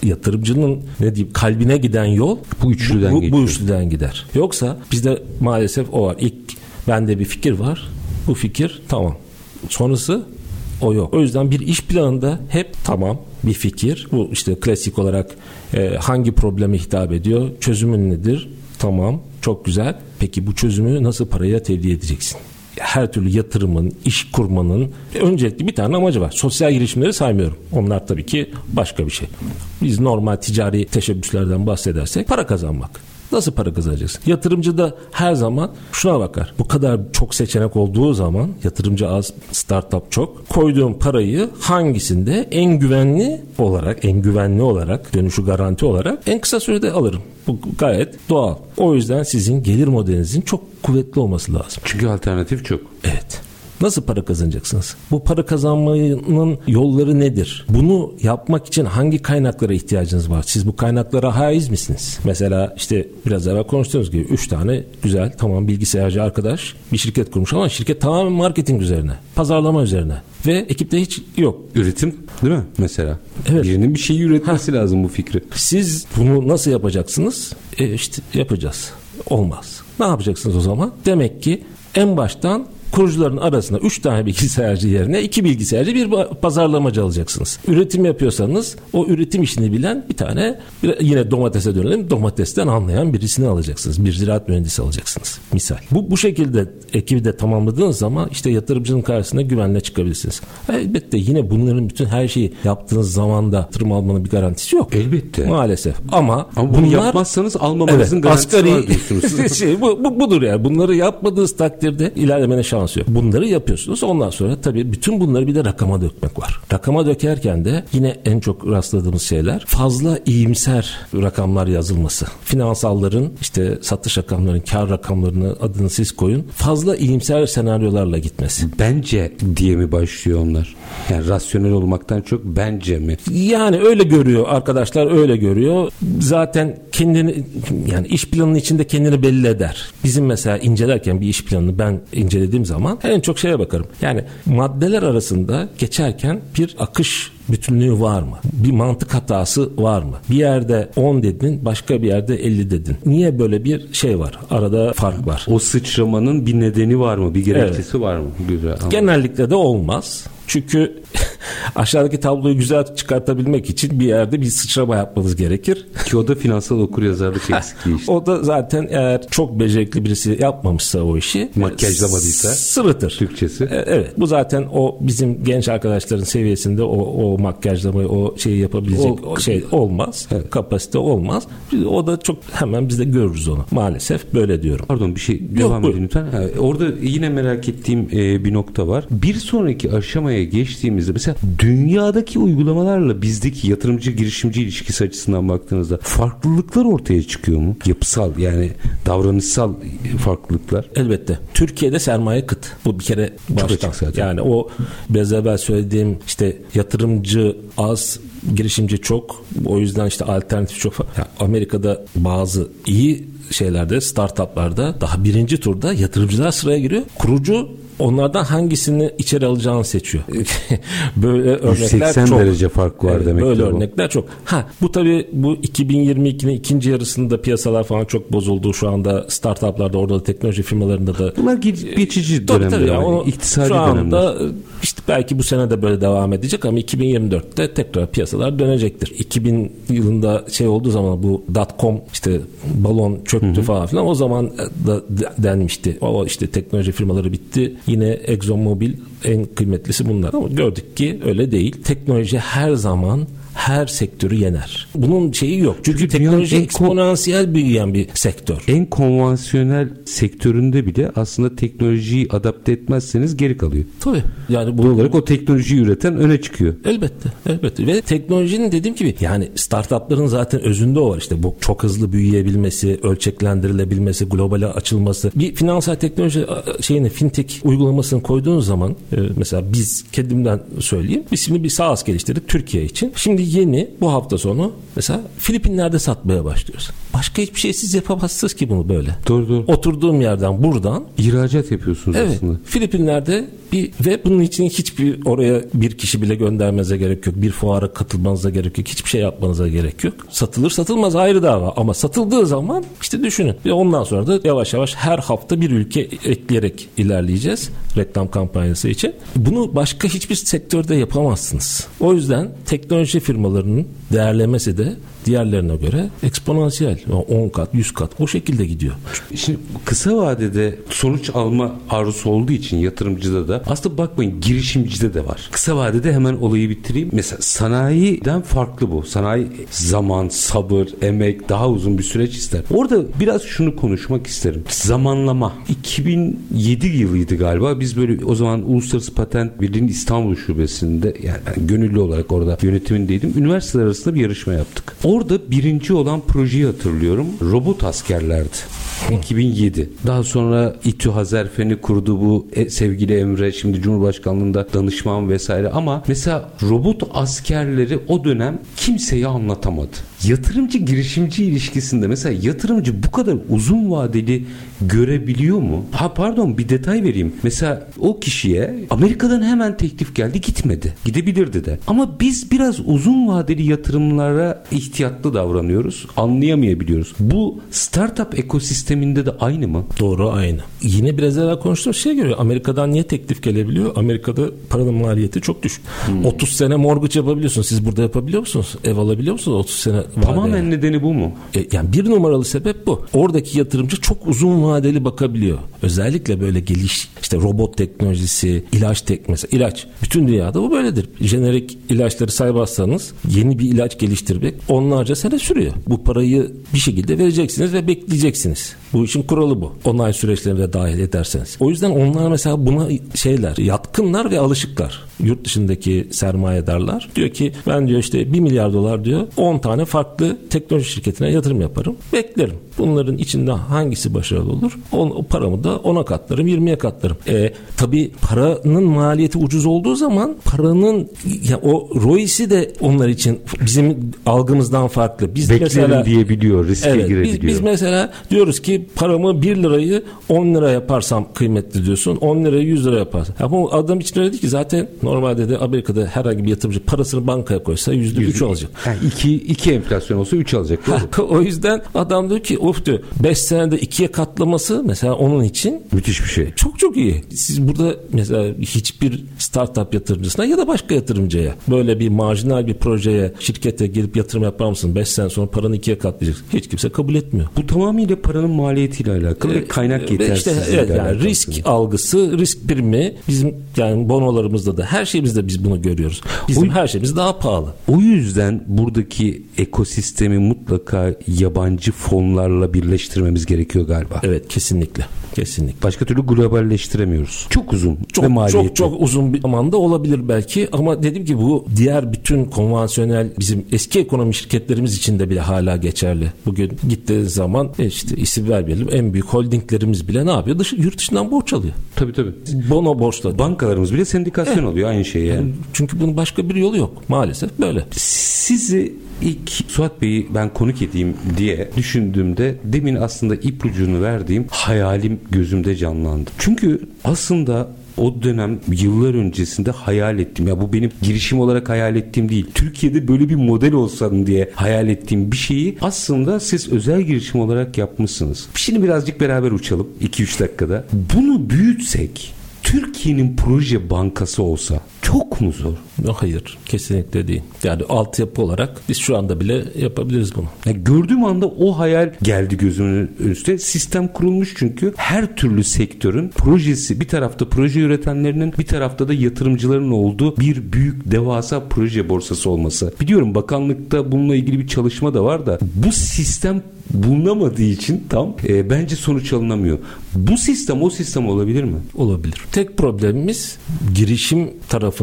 yatırımcının ne diyeyim kalbine giden yol bu üçlüden, bu, bu, bu üçlüden gider. Yoksa bizde maalesef o var. İlk bende bir fikir var. Bu fikir tamam. Sonrası o yok. O yüzden bir iş planında hep tamam bir fikir. Bu işte klasik olarak e, hangi probleme hitap ediyor? Çözümün nedir? Tamam. Çok güzel. Peki bu çözümü nasıl paraya tevdi edeceksin? her türlü yatırımın, iş kurmanın öncelikli bir tane amacı var. Sosyal girişimleri saymıyorum. Onlar tabii ki başka bir şey. Biz normal ticari teşebbüslerden bahsedersek para kazanmak. Nasıl para kazanacaksın? Yatırımcı da her zaman şuna bakar. Bu kadar çok seçenek olduğu zaman yatırımcı az, startup çok. Koyduğum parayı hangisinde en güvenli olarak, en güvenli olarak, dönüşü garanti olarak en kısa sürede alırım. Bu gayet doğal. O yüzden sizin gelir modelinizin çok kuvvetli olması lazım. Çünkü alternatif çok. Evet. Nasıl para kazanacaksınız? Bu para kazanmanın yolları nedir? Bunu yapmak için hangi kaynaklara ihtiyacınız var? Siz bu kaynaklara haiz misiniz? Mesela işte biraz evvel konuştuğumuz gibi 3 tane güzel tamam bilgisayarcı arkadaş bir şirket kurmuş ama şirket tamamen marketing üzerine, pazarlama üzerine ve ekipte hiç yok. Üretim değil mi mesela? Evet. Birinin bir şeyi üretmesi ha. lazım bu fikri. Siz bunu nasıl yapacaksınız? E işte yapacağız. Olmaz. Ne yapacaksınız o zaman? Demek ki en baştan kurucuların arasında 3 tane bilgisayarcı yerine 2 bilgisayarcı bir pazarlamacı alacaksınız. Üretim yapıyorsanız o üretim işini bilen bir tane yine domatese dönelim domatesten anlayan birisini alacaksınız. Bir ziraat mühendisi alacaksınız. Misal. Bu, bu şekilde ekibi de tamamladığınız zaman işte yatırımcının karşısına güvenle çıkabilirsiniz. Elbette yine bunların bütün her şeyi yaptığınız zamanda yatırım almanın bir garantisi yok. Elbette. Maalesef. Ama, Ama bunu bunlar, yapmazsanız almamanızın evet, garantisi asgari, var diyorsunuz. şey, bu, bu, budur yani. Bunları yapmadığınız takdirde ilerlemenin şansı yok. Bunları yapıyorsunuz. Ondan sonra tabii bütün bunları bir de rakama dökmek var. Rakama dökerken de yine en çok rastladığımız şeyler fazla iyimser rakamlar yazılması. Finansalların işte satış rakamlarının, kar rakamlarını adını siz koyun. Fazla iyimser senaryolarla gitmesi. Bence diye mi başlıyor onlar? Yani rasyonel olmaktan çok bence mi? Yani öyle görüyor arkadaşlar öyle görüyor. Zaten kendini yani iş planının içinde kendini belli eder. Bizim mesela incelerken bir iş planını ben incelediğim zaman en çok şeye bakarım. Yani maddeler arasında geçerken bir akış bütünlüğü var mı? Bir mantık hatası var mı? Bir yerde 10 dedin, başka bir yerde 50 dedin. Niye böyle bir şey var? Arada fark var. O sıçramanın bir nedeni var mı? Bir gerekçesi evet. var mı? Güzel. Genellikle de olmaz. Çünkü aşağıdaki tabloyu güzel çıkartabilmek için bir yerde bir sıçrama yapmanız gerekir. Ki o da finansal okuryazarlık eksikliği işte. o da zaten eğer çok becerikli birisi yapmamışsa o işi. Makyajlamadıysa. Sırıtır. Türkçesi. E, evet. Bu zaten o bizim genç arkadaşların seviyesinde o, o makyajlamayı o şeyi yapabilecek o, şey olmaz. Evet. Kapasite olmaz. O da çok hemen biz de görürüz onu. Maalesef böyle diyorum. Pardon bir şey devam edin lütfen. Ha, orada yine merak ettiğim e, bir nokta var. Bir sonraki aşamaya geçtiğimizde mesela dünyadaki uygulamalarla bizdeki yatırımcı girişimci ilişkisi açısından baktığınızda farklılıklar ortaya çıkıyor mu? Yapısal yani davranışsal farklılıklar. Elbette. Türkiye'de sermaye kıt. Bu bir kere baştan. Yani o biraz evvel söylediğim işte yatırımcı az girişimci çok. O yüzden işte alternatif çok. Yani Amerika'da bazı iyi şeylerde startuplarda daha birinci turda yatırımcılar sıraya giriyor. Kurucu onlardan hangisini içeri alacağını seçiyor. böyle örnekler çok. derece fark var evet, demek Böyle örnekler çok. Ha bu tabii bu 2022'nin ikinci yarısında piyasalar falan çok bozuldu. Şu anda startuplarda orada da teknoloji firmalarında da. Bunlar geçici dönemler. Tabii, tabii yani, iktisadi şu anda işte belki bu sene de böyle devam edecek ama 2024'te tekrar piyasalar dönecektir. 2000 yılında şey olduğu zaman bu dot.com işte balon çöktü Hı-hı. falan filan o zaman da denmişti. O işte teknoloji firmaları bitti Yine ExxonMobil en kıymetlisi bunlar ama gördük ki öyle değil. Teknoloji her zaman her sektörü yener. Bunun şeyi yok. Çünkü, Çünkü teknoloji eksponansiyel büyüyen bir sektör. En konvansiyonel sektöründe bile aslında teknolojiyi adapte etmezseniz geri kalıyor. Tabii. Yani bu olarak o teknolojiyi üreten öne çıkıyor. Elbette. Elbette. Ve teknolojinin dediğim gibi yani startupların zaten özünde o var işte bu çok hızlı büyüyebilmesi, ölçeklendirilebilmesi, globale açılması. Bir finansal teknoloji şeyini fintech uygulamasını koyduğunuz zaman mesela biz kendimden söyleyeyim. Biz şimdi bir SaaS geliştirdik Türkiye için. Şimdi yeni bu hafta sonu mesela Filipinler'de satmaya başlıyoruz. Başka hiçbir şey siz yapamazsınız ki bunu böyle. Doğru doğru. Oturduğum yerden buradan. ihracat yapıyorsunuz evet, aslında. Filipinler'de bir ve bunun için hiçbir oraya bir kişi bile göndermenize gerek yok. Bir fuara katılmanıza gerek yok. Hiçbir şey yapmanıza gerek yok. Satılır satılmaz ayrı dava ama satıldığı zaman işte düşünün. Ve ondan sonra da yavaş yavaş her hafta bir ülke ekleyerek ilerleyeceğiz reklam kampanyası için. Bunu başka hiçbir sektörde yapamazsınız. O yüzden teknoloji firmalarının değerlemesi de diğerlerine göre eksponansiyel. 10 kat, 100 kat o şekilde gidiyor. Şimdi kısa vadede sonuç alma arzusu olduğu için yatırımcıda da aslında bakmayın girişimcide de var. Kısa vadede hemen olayı bitireyim. Mesela sanayiden farklı bu. Sanayi zaman, sabır, emek daha uzun bir süreç ister. Orada biraz şunu konuşmak isterim. Zamanlama. 2007 yılıydı galiba. Biz böyle o zaman Uluslararası Patent Birliği'nin İstanbul Şubesi'nde yani gönüllü olarak orada yönetimindeydim. Üniversiteler arasında bir yarışma yaptık. Orada birinci olan projeyi hatırlıyorum. Robot askerlerdi. 2007. Daha sonra İTÜ Hazerfen'i kurdu bu e, sevgili Emre şimdi Cumhurbaşkanlığında danışman vesaire ama mesela robot askerleri o dönem kimseye anlatamadı. Yatırımcı girişimci ilişkisinde mesela yatırımcı bu kadar uzun vadeli görebiliyor mu? Ha pardon bir detay vereyim. Mesela o kişiye Amerika'dan hemen teklif geldi gitmedi. Gidebilirdi de. Ama biz biraz uzun vadeli yatırımlara ihtiyatlı davranıyoruz. Anlayamayabiliyoruz. Bu startup ekosistemi ekosisteminde de aynı mı? Doğru aynı. Yine biraz evvel konuştuğum şey göre Amerika'dan niye teklif gelebiliyor? Amerika'da paranın maliyeti çok düşük. Hmm. 30 sene mortgage yapabiliyorsunuz. Siz burada yapabiliyor musunuz? Ev alabiliyor musunuz 30 sene vadeli? Tamamen nedeni bu mu? E, yani bir numaralı sebep bu. Oradaki yatırımcı çok uzun vadeli bakabiliyor. Özellikle böyle geliş işte robot teknolojisi, ilaç teknolojisi, ilaç. Bütün dünyada bu böyledir. Jenerik ilaçları saymazsanız yeni bir ilaç geliştirmek onlarca sene sürüyor. Bu parayı bir şekilde vereceksiniz ve bekleyeceksiniz. Bu işin kuralı bu. Online süreçlerine de dahil ederseniz. O yüzden onlar mesela buna şeyler, yatkınlar ve alışıklar. Yurt dışındaki sermayedarlar diyor ki ben diyor işte 1 milyar dolar diyor 10 tane farklı teknoloji şirketine yatırım yaparım. Beklerim. Bunların içinde hangisi başarılı olur? O, o paramı da ona katlarım, 20'ye katlarım. E, tabii paranın maliyeti ucuz olduğu zaman paranın ya o ROI'si de onlar için bizim algımızdan farklı. Biz Beklerim mesela diyebiliyor, riske evet, girebiliyor. Biz, biz mesela diyoruz ki paramı 1 lirayı 10 lira yaparsam kıymetli diyorsun. 10 lirayı 100 lira yaparsam. Ama adam için öyle değil ki zaten normalde de Amerika'da herhangi bir yatırımcı parasını bankaya koysa yüzde üç alacak. Yani iki, iki enflasyon olsa üç alacak. Ha, o yüzden adam diyor ki of diyor 5 senede ikiye katlaması mesela onun için müthiş bir şey. Çok çok iyi. Siz burada mesela hiçbir startup yatırımcısına ya da başka yatırımcıya böyle bir marjinal bir projeye şirkete gelip yatırım yapar mısın? 5 sene sonra paranı ikiye katlayacaksın. Hiç kimse kabul etmiyor. Bu tamamıyla paranın maliyetiyle alakalı ee, kaynak yetersizliğiyle işte, evet, yani risk algısı, risk birimi bizim yani bonolarımızda da her şeyimizde biz bunu görüyoruz. Bizim her şeyimiz daha pahalı. O yüzden buradaki ekosistemi mutlaka yabancı fonlarla birleştirmemiz gerekiyor galiba. Evet kesinlikle. Kesinlikle. Başka türlü globalleştiremiyoruz. Çok uzun çok, ve maliyetli. Çok çok uzun bir zamanda olabilir belki ama dedim ki bu diğer bütün konvansiyonel bizim eski ekonomi şirketlerimiz için de bile hala geçerli. Bugün gittiği zaman e, işte isim vermeyelim en büyük holdinglerimiz bile ne yapıyor? Dış, yurt dışından borç alıyor. Tabii tabii. Bono borçları. Bankalarımız bile sendikasyon evet. Alıyor aynı şey yani. Çünkü bunun başka bir yolu yok. Maalesef böyle. Sizi ilk Suat Bey'i ben konuk edeyim diye düşündüğümde demin aslında ipucunu verdiğim hayalim gözümde canlandı. Çünkü aslında o dönem yıllar öncesinde hayal ettim. Ya bu benim girişim olarak hayal ettiğim değil. Türkiye'de böyle bir model olsam diye hayal ettiğim bir şeyi aslında siz özel girişim olarak yapmışsınız. Şimdi birazcık beraber uçalım 2-3 dakikada. Bunu büyütsek Türkiye'nin proje bankası olsa çok mu zor? Hayır kesinlikle değil. Yani altyapı olarak biz şu anda bile yapabiliriz bunu. Ya gördüğüm anda o hayal geldi gözümün önüne. Sistem kurulmuş çünkü her türlü sektörün projesi bir tarafta proje üretenlerinin bir tarafta da yatırımcıların olduğu bir büyük devasa proje borsası olması. Biliyorum bakanlıkta bununla ilgili bir çalışma da var da bu sistem bulunamadığı için tam e, bence sonuç alınamıyor. Bu sistem o sistem olabilir mi? Olabilir. Tek problemimiz girişim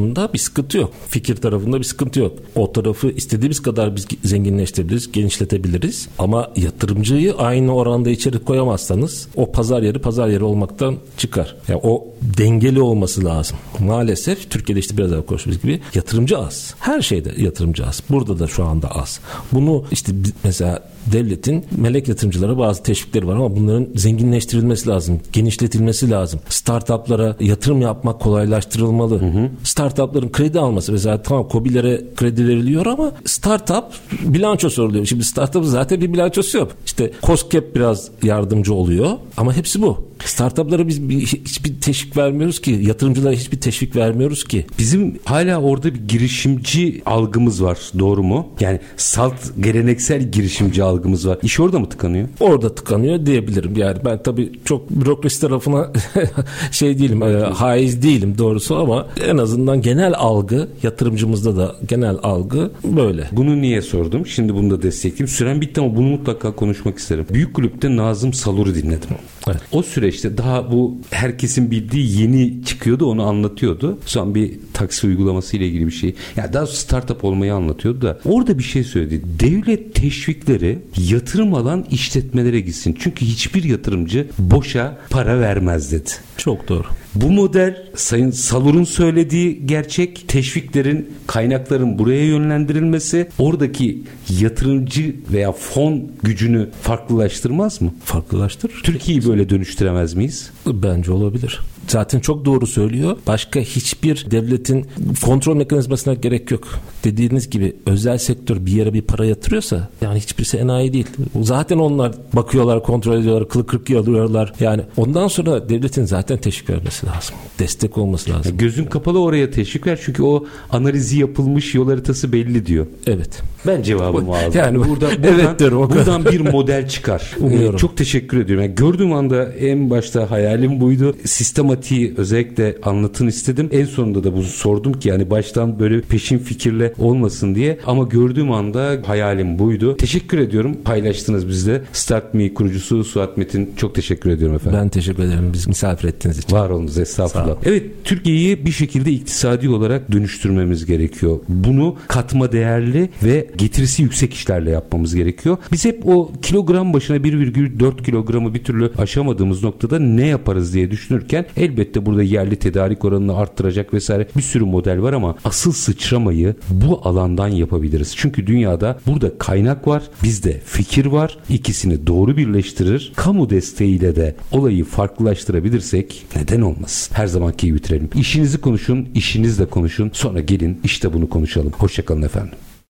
tarafında bir sıkıntı yok. Fikir tarafında bir sıkıntı yok. O tarafı istediğimiz kadar biz zenginleştirebiliriz, genişletebiliriz. Ama yatırımcıyı aynı oranda içeri koyamazsanız o pazar yeri pazar yeri olmaktan çıkar. Yani o dengeli olması lazım. Maalesef Türkiye'de işte biraz daha konuştuğumuz gibi yatırımcı az. Her şeyde yatırımcı az. Burada da şu anda az. Bunu işte mesela devletin melek yatırımcılara bazı teşvikleri var ama bunların zenginleştirilmesi lazım, genişletilmesi lazım. Startuplara yatırım yapmak kolaylaştırılmalı. Hı hı. Startupların kredi alması mesela tamam COBİ'lere kredi veriliyor ama startup bilanço soruluyor. Şimdi startup'ın zaten bir bilançosu yok. İşte COSGAP biraz yardımcı oluyor ama hepsi bu. Startuplara biz bir, hiçbir teşvik vermiyoruz ki. Yatırımcılara hiçbir teşvik vermiyoruz ki. Bizim hala orada bir girişimci algımız var. Doğru mu? Yani salt geleneksel girişimci algımız var. İş orada mı tıkanıyor? Orada tıkanıyor diyebilirim. Yani ben tabii çok bürokrasi tarafına şey değilim, e, haiz değilim doğrusu ama en azından genel algı yatırımcımızda da genel algı böyle. Bunu niye sordum? Şimdi bunu da destekleyeyim. Süren bitti ama bunu mutlaka konuşmak isterim. Büyük kulüpte Nazım Salur'u dinledim. Evet. O süreçte daha bu herkesin bildiği yeni çıkıyordu onu anlatıyordu. Son bir taksi uygulaması ile ilgili bir şey. Ya daha startup olmayı anlatıyordu da orada bir şey söyledi. Devlet teşvikleri yatırım alan işletmelere gitsin. Çünkü hiçbir yatırımcı boşa para vermez dedi. Çok doğru. Bu model Sayın Salur'un söylediği gerçek teşviklerin kaynakların buraya yönlendirilmesi oradaki yatırımcı veya fon gücünü farklılaştırmaz mı? Farklılaştırır. Türkiye'yi böyle dönüştüremez miyiz? Bence olabilir. Zaten çok doğru söylüyor. Başka hiçbir devletin kontrol mekanizmasına gerek yok. Dediğiniz gibi özel sektör bir yere bir para yatırıyorsa yani hiçbirisi enayi değil. Zaten onlar bakıyorlar, kontrol ediyorlar, kılık kırk alıyorlar. Yani ondan sonra devletin zaten teşvik vermesi lazım. Destek olması lazım. Gözün kapalı oraya teşvik ver çünkü o analizi yapılmış yol haritası belli diyor. Evet. Ben cevabımı aldım. Yani burada, buradan, evet. O buradan bir model çıkar. Umuyorum. Ee, çok teşekkür ediyorum. Yani gördüğüm anda en başta hayalim buydu. Sistematiği özellikle anlatın istedim. En sonunda da bunu sordum ki yani baştan böyle peşin fikirle olmasın diye. Ama gördüğüm anda hayalim buydu. Teşekkür ediyorum. Paylaştınız bizde. Start Me kurucusu Suat Metin. Çok teşekkür ediyorum efendim. Ben teşekkür ederim. Biz misafir ettiğiniz için. Var olunuz Sağ estağfurullah. olun. Evet Türkiye'yi bir şekilde iktisadi olarak dönüştürmemiz gerekiyor. Bunu katma değerli ve getirisi yüksek işlerle yapmamız gerekiyor. Biz hep o kilogram başına 1,4 kilogramı bir türlü aşamadığımız noktada ne yaparız diye düşünürken elbette burada yerli tedarik oranını arttıracak vesaire bir sürü model var ama asıl sıçramayı bu alandan yapabiliriz. Çünkü dünyada burada kaynak var, bizde fikir var. İkisini doğru birleştirir. Kamu desteğiyle de olayı farklılaştırabilirsek neden olmasın? Her zamanki gibi bitirelim. İşinizi konuşun, işinizle konuşun. Sonra gelin işte bunu konuşalım. Hoşçakalın efendim.